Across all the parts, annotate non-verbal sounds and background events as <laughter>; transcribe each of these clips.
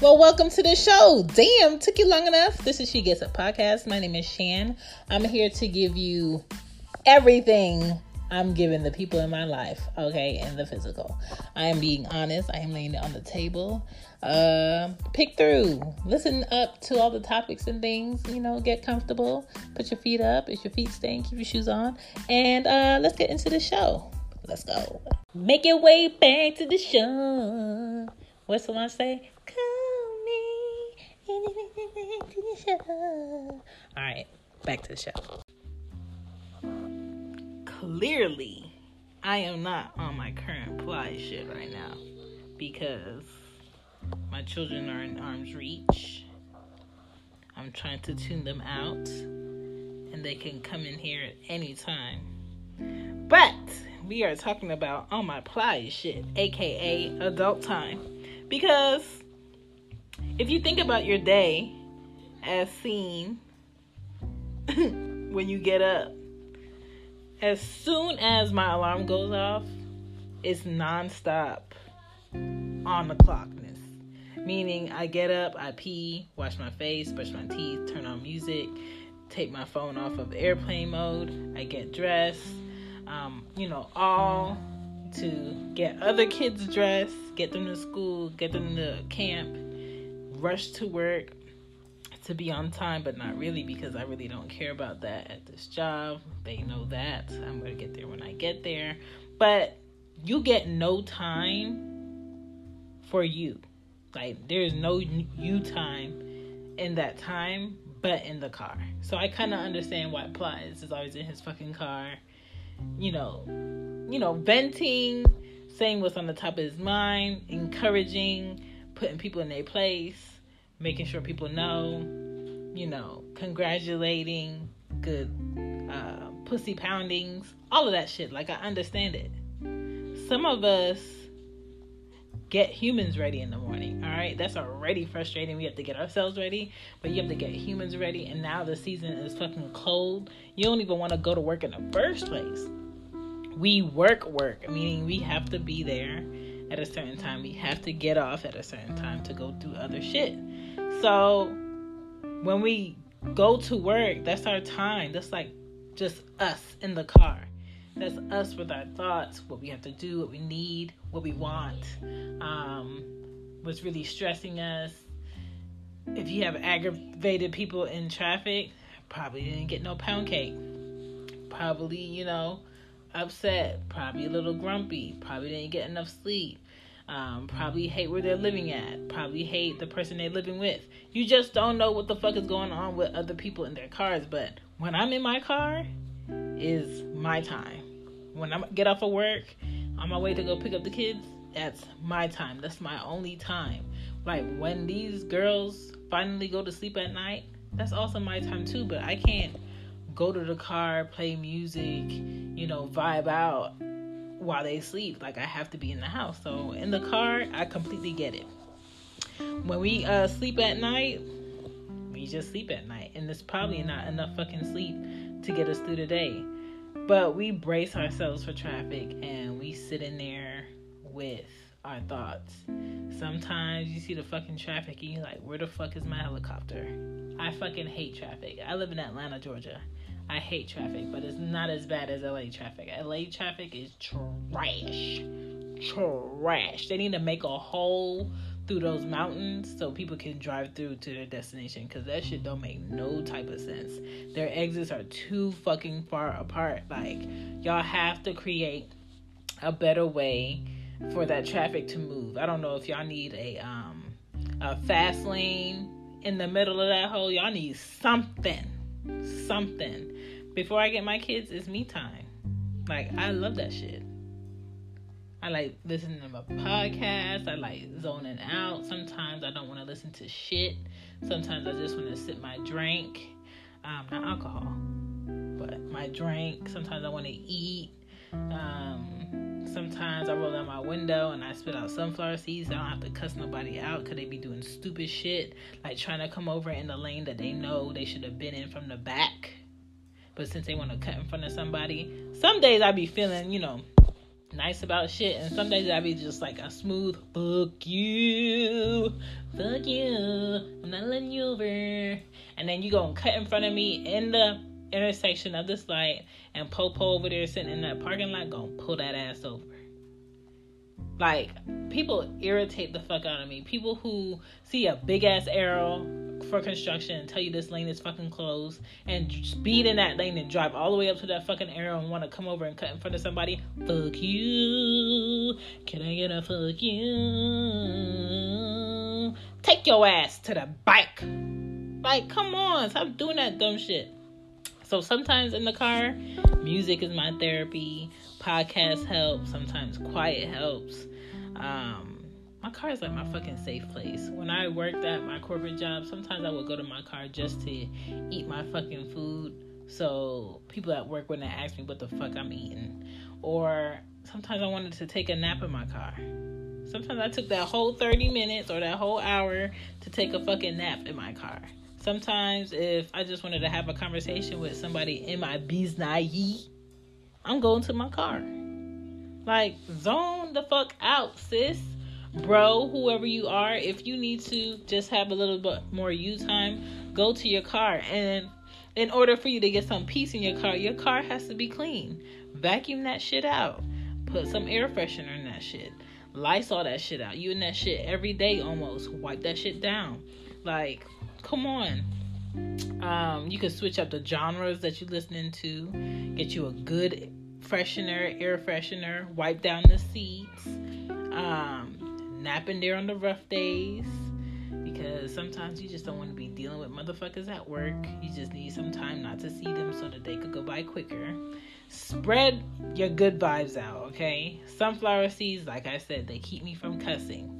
Well, welcome to the show. Damn, took you long enough. This is She Gets It podcast. My name is Shan. I'm here to give you everything I'm giving the people in my life, okay, and the physical. I am being honest. I am laying it on the table. Uh, pick through, listen up to all the topics and things. You know, get comfortable. Put your feet up. If your feet stink, keep your shoes on, and uh, let's get into the show. Let's go. Make your way back to the show. What's the one say? All right, back to the show. Clearly, I am not on my current Plies shit right now because my children are in arm's reach. I'm trying to tune them out and they can come in here at any time. But we are talking about on my Plies shit, aka adult time. Because if you think about your day as seen <coughs> when you get up, as soon as my alarm goes off, it's nonstop on the clockness. Meaning, I get up, I pee, wash my face, brush my teeth, turn on music, take my phone off of airplane mode, I get dressed, um, you know, all to get other kids dressed, get them to school, get them to camp, rush to work to be on time, but not really because I really don't care about that at this job. They know that. I'm going to get there when I get there. But you get no time for you. Like, there's no you time in that time, but in the car. So I kind of understand why Plies is always in his fucking car, you know, you know, venting, saying what's on the top of his mind, encouraging, putting people in their place making sure people know, you know, congratulating, good uh, pussy poundings, all of that shit. Like, I understand it. Some of us get humans ready in the morning, all right? That's already frustrating. We have to get ourselves ready, but you have to get humans ready. And now the season is fucking cold. You don't even want to go to work in the first place. We work, work, meaning we have to be there at a certain time. We have to get off at a certain time to go do other shit. So when we go to work, that's our time. That's like just us in the car. That's us with our thoughts, what we have to do, what we need, what we want, um, what's really stressing us. If you have aggravated people in traffic, probably didn't get no pound cake. Probably, you know, upset, probably a little grumpy, probably didn't get enough sleep um, probably hate where they're living at, probably hate the person they're living with. You just don't know what the fuck is going on with other people in their cars. But when I'm in my car, is my time. When I get off of work, on my way to go pick up the kids, that's my time. That's my only time. Like when these girls finally go to sleep at night, that's also my time too. But I can't go to the car, play music, you know, vibe out while they sleep. Like I have to be in the house. So in the car, I completely get it. When we uh, sleep at night, we just sleep at night, and there's probably not enough fucking sleep to get us through the day. But we brace ourselves for traffic, and we sit in there with our thoughts. Sometimes you see the fucking traffic, and you're like, "Where the fuck is my helicopter?" I fucking hate traffic. I live in Atlanta, Georgia. I hate traffic, but it's not as bad as LA traffic. LA traffic is trash. Trash. They need to make a hole through those mountains so people can drive through to their destination because that shit don't make no type of sense. Their exits are too fucking far apart. Like, y'all have to create a better way for that traffic to move. I don't know if y'all need a um a fast lane in the middle of that hole. Y'all need something. Something before I get my kids, it's me time. Like I love that shit. I like listening to my podcast. I like zoning out. Sometimes I don't want to listen to shit. Sometimes I just want to sip my drink. Um, not alcohol, but my drink. Sometimes I want to eat. Um, sometimes I roll down my window and I spit out sunflower seeds. I don't have to cuss nobody out because they be doing stupid shit, like trying to come over in the lane that they know they should have been in from the back but since they want to cut in front of somebody, some days I be feeling, you know, nice about shit, and some days I be just like a smooth fuck you, fuck you, I'm not letting you over. And then you gonna cut in front of me in the intersection of this light and Popo over there sitting in that parking lot gonna pull that ass over. Like, people irritate the fuck out of me. People who see a big ass arrow for construction and tell you this lane is fucking closed and speed in that lane and drive all the way up to that fucking arrow and want to come over and cut in front of somebody. Fuck you. Can I get a fuck you? Take your ass to the bike. Like, come on. Stop doing that dumb shit. So sometimes in the car, music is my therapy. Podcasts help. Sometimes quiet helps. Um, my car is like my fucking safe place. When I worked at my corporate job, sometimes I would go to my car just to eat my fucking food. So people at work wouldn't ask me what the fuck I'm eating. Or sometimes I wanted to take a nap in my car. Sometimes I took that whole 30 minutes or that whole hour to take a fucking nap in my car. Sometimes if I just wanted to have a conversation with somebody in my business, I'm going to my car. Like, zone the fuck out, sis. Bro, whoever you are, if you need to just have a little bit more you time, go to your car. And in order for you to get some peace in your car, your car has to be clean. Vacuum that shit out. Put some air freshener in that shit. Lights all that shit out. You in that shit every day almost. Wipe that shit down. Like, come on. Um, you can switch up the genres that you're listening to. Get you a good freshener, air freshener, wipe down the seats, um, napping there on the rough days. Because sometimes you just don't want to be dealing with motherfuckers at work. You just need some time not to see them so that they could go by quicker. Spread your good vibes out, okay? Sunflower seeds, like I said, they keep me from cussing.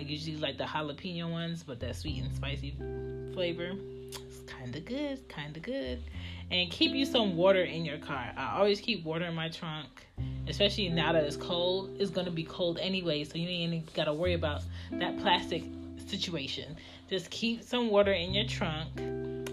I usually like the jalapeno ones, but that sweet and spicy flavor, it's kind of good, kind of good and keep you some water in your car. I always keep water in my trunk, especially now that it's cold. It's gonna be cold anyway, so you ain't gotta worry about that plastic situation. Just keep some water in your trunk.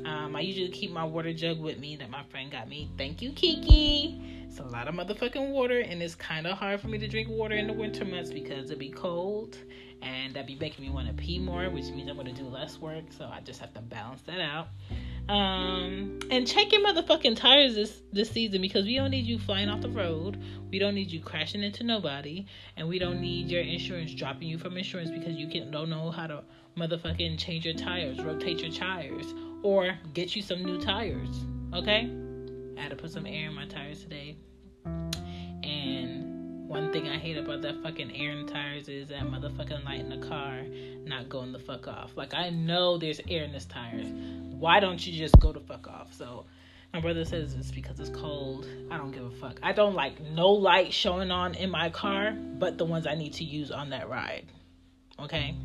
Um, I usually keep my water jug with me that my friend got me. Thank you, Kiki. It's a lot of motherfucking water, and it's kind of hard for me to drink water in the winter months because it'd be cold and that'd be making me want to pee more, which means I'm going to do less work. So I just have to balance that out. Um, and check your motherfucking tires this this season because we don't need you flying off the road. We don't need you crashing into nobody, and we don't need your insurance dropping you from insurance because you can don't know how to motherfucking change your tires, rotate your tires, or get you some new tires. Okay? I had to put some air in my tires today, and one thing I hate about that fucking air in tires is that motherfucking light in the car not going the fuck off. Like I know there's air in this tires. Why don't you just go the fuck off? So my brother says it's because it's cold. I don't give a fuck. I don't like no light showing on in my car, but the ones I need to use on that ride. Okay?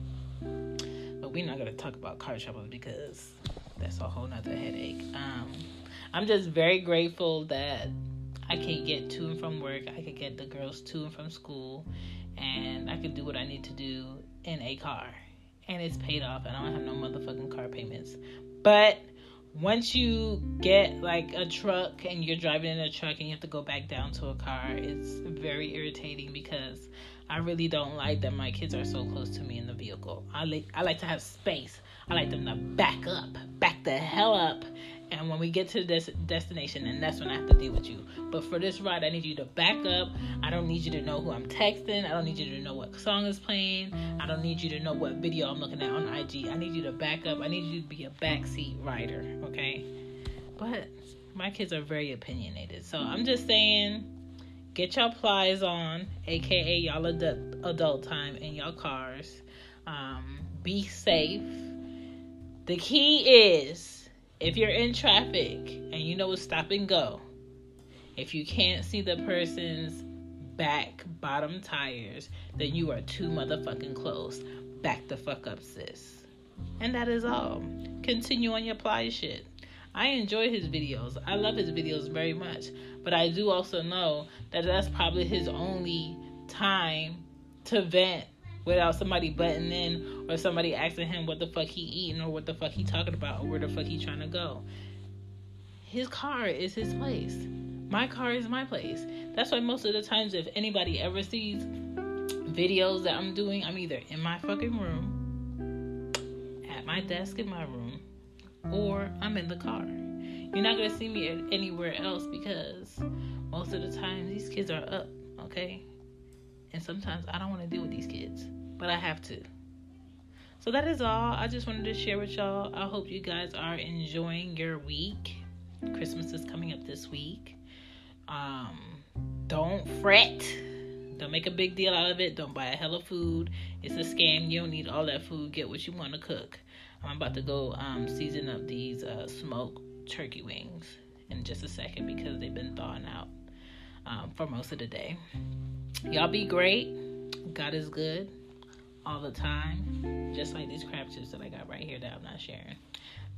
But we're not gonna talk about car trouble because that's a whole nother headache. Um I'm just very grateful that I can get to and from work. I can get the girls to and from school, and I can do what I need to do in a car. And it's paid off, and I don't have no motherfucking car payments. But once you get like a truck and you're driving in a truck and you have to go back down to a car, it's very irritating because I really don't like that my kids are so close to me in the vehicle. I like I like to have space. I like them to back up, back the hell up, and when we get to this destination, and that's when I have to deal with you. But for this ride, I need you to back up. I don't need you to know who I'm texting. I don't need you to know what song is playing. I don't need you to know what video I'm looking at on IG. I need you to back up. I need you to be a backseat rider, okay? But my kids are very opinionated. So I'm just saying, get your Plies on, aka y'all adult, adult time in your cars. Um, be safe. The key is if you're in traffic and you know it's stop and go, if you can't see the person's back bottom tires, then you are too motherfucking close. Back the fuck up, sis. And that is all. Continue on your Plies shit. I enjoy his videos. I love his videos very much. But I do also know that that's probably his only time to vent without somebody butting in or somebody asking him what the fuck he eating or what the fuck he talking about or where the fuck he trying to go. His car is his place. My car is my place. That's why most of the times if anybody ever sees videos that I'm doing, I'm either in my fucking room at my desk in my room or I'm in the car. You're not gonna see me anywhere else because most of the time these kids are up, okay? And sometimes I don't want to deal with these kids, but I have to. So that is all. I just wanted to share with y'all. I hope you guys are enjoying your week. Christmas is coming up this week. Um, don't fret. Don't make a big deal out of it. Don't buy a hell of food. It's a scam. You don't need all that food. Get what you want to cook. I'm about to go um, season up these uh, smoked turkey wings in just a second because they've been thawing out um, for most of the day. Y'all be great. God is good all the time. Just like these crab chips that I got right here that I'm not sharing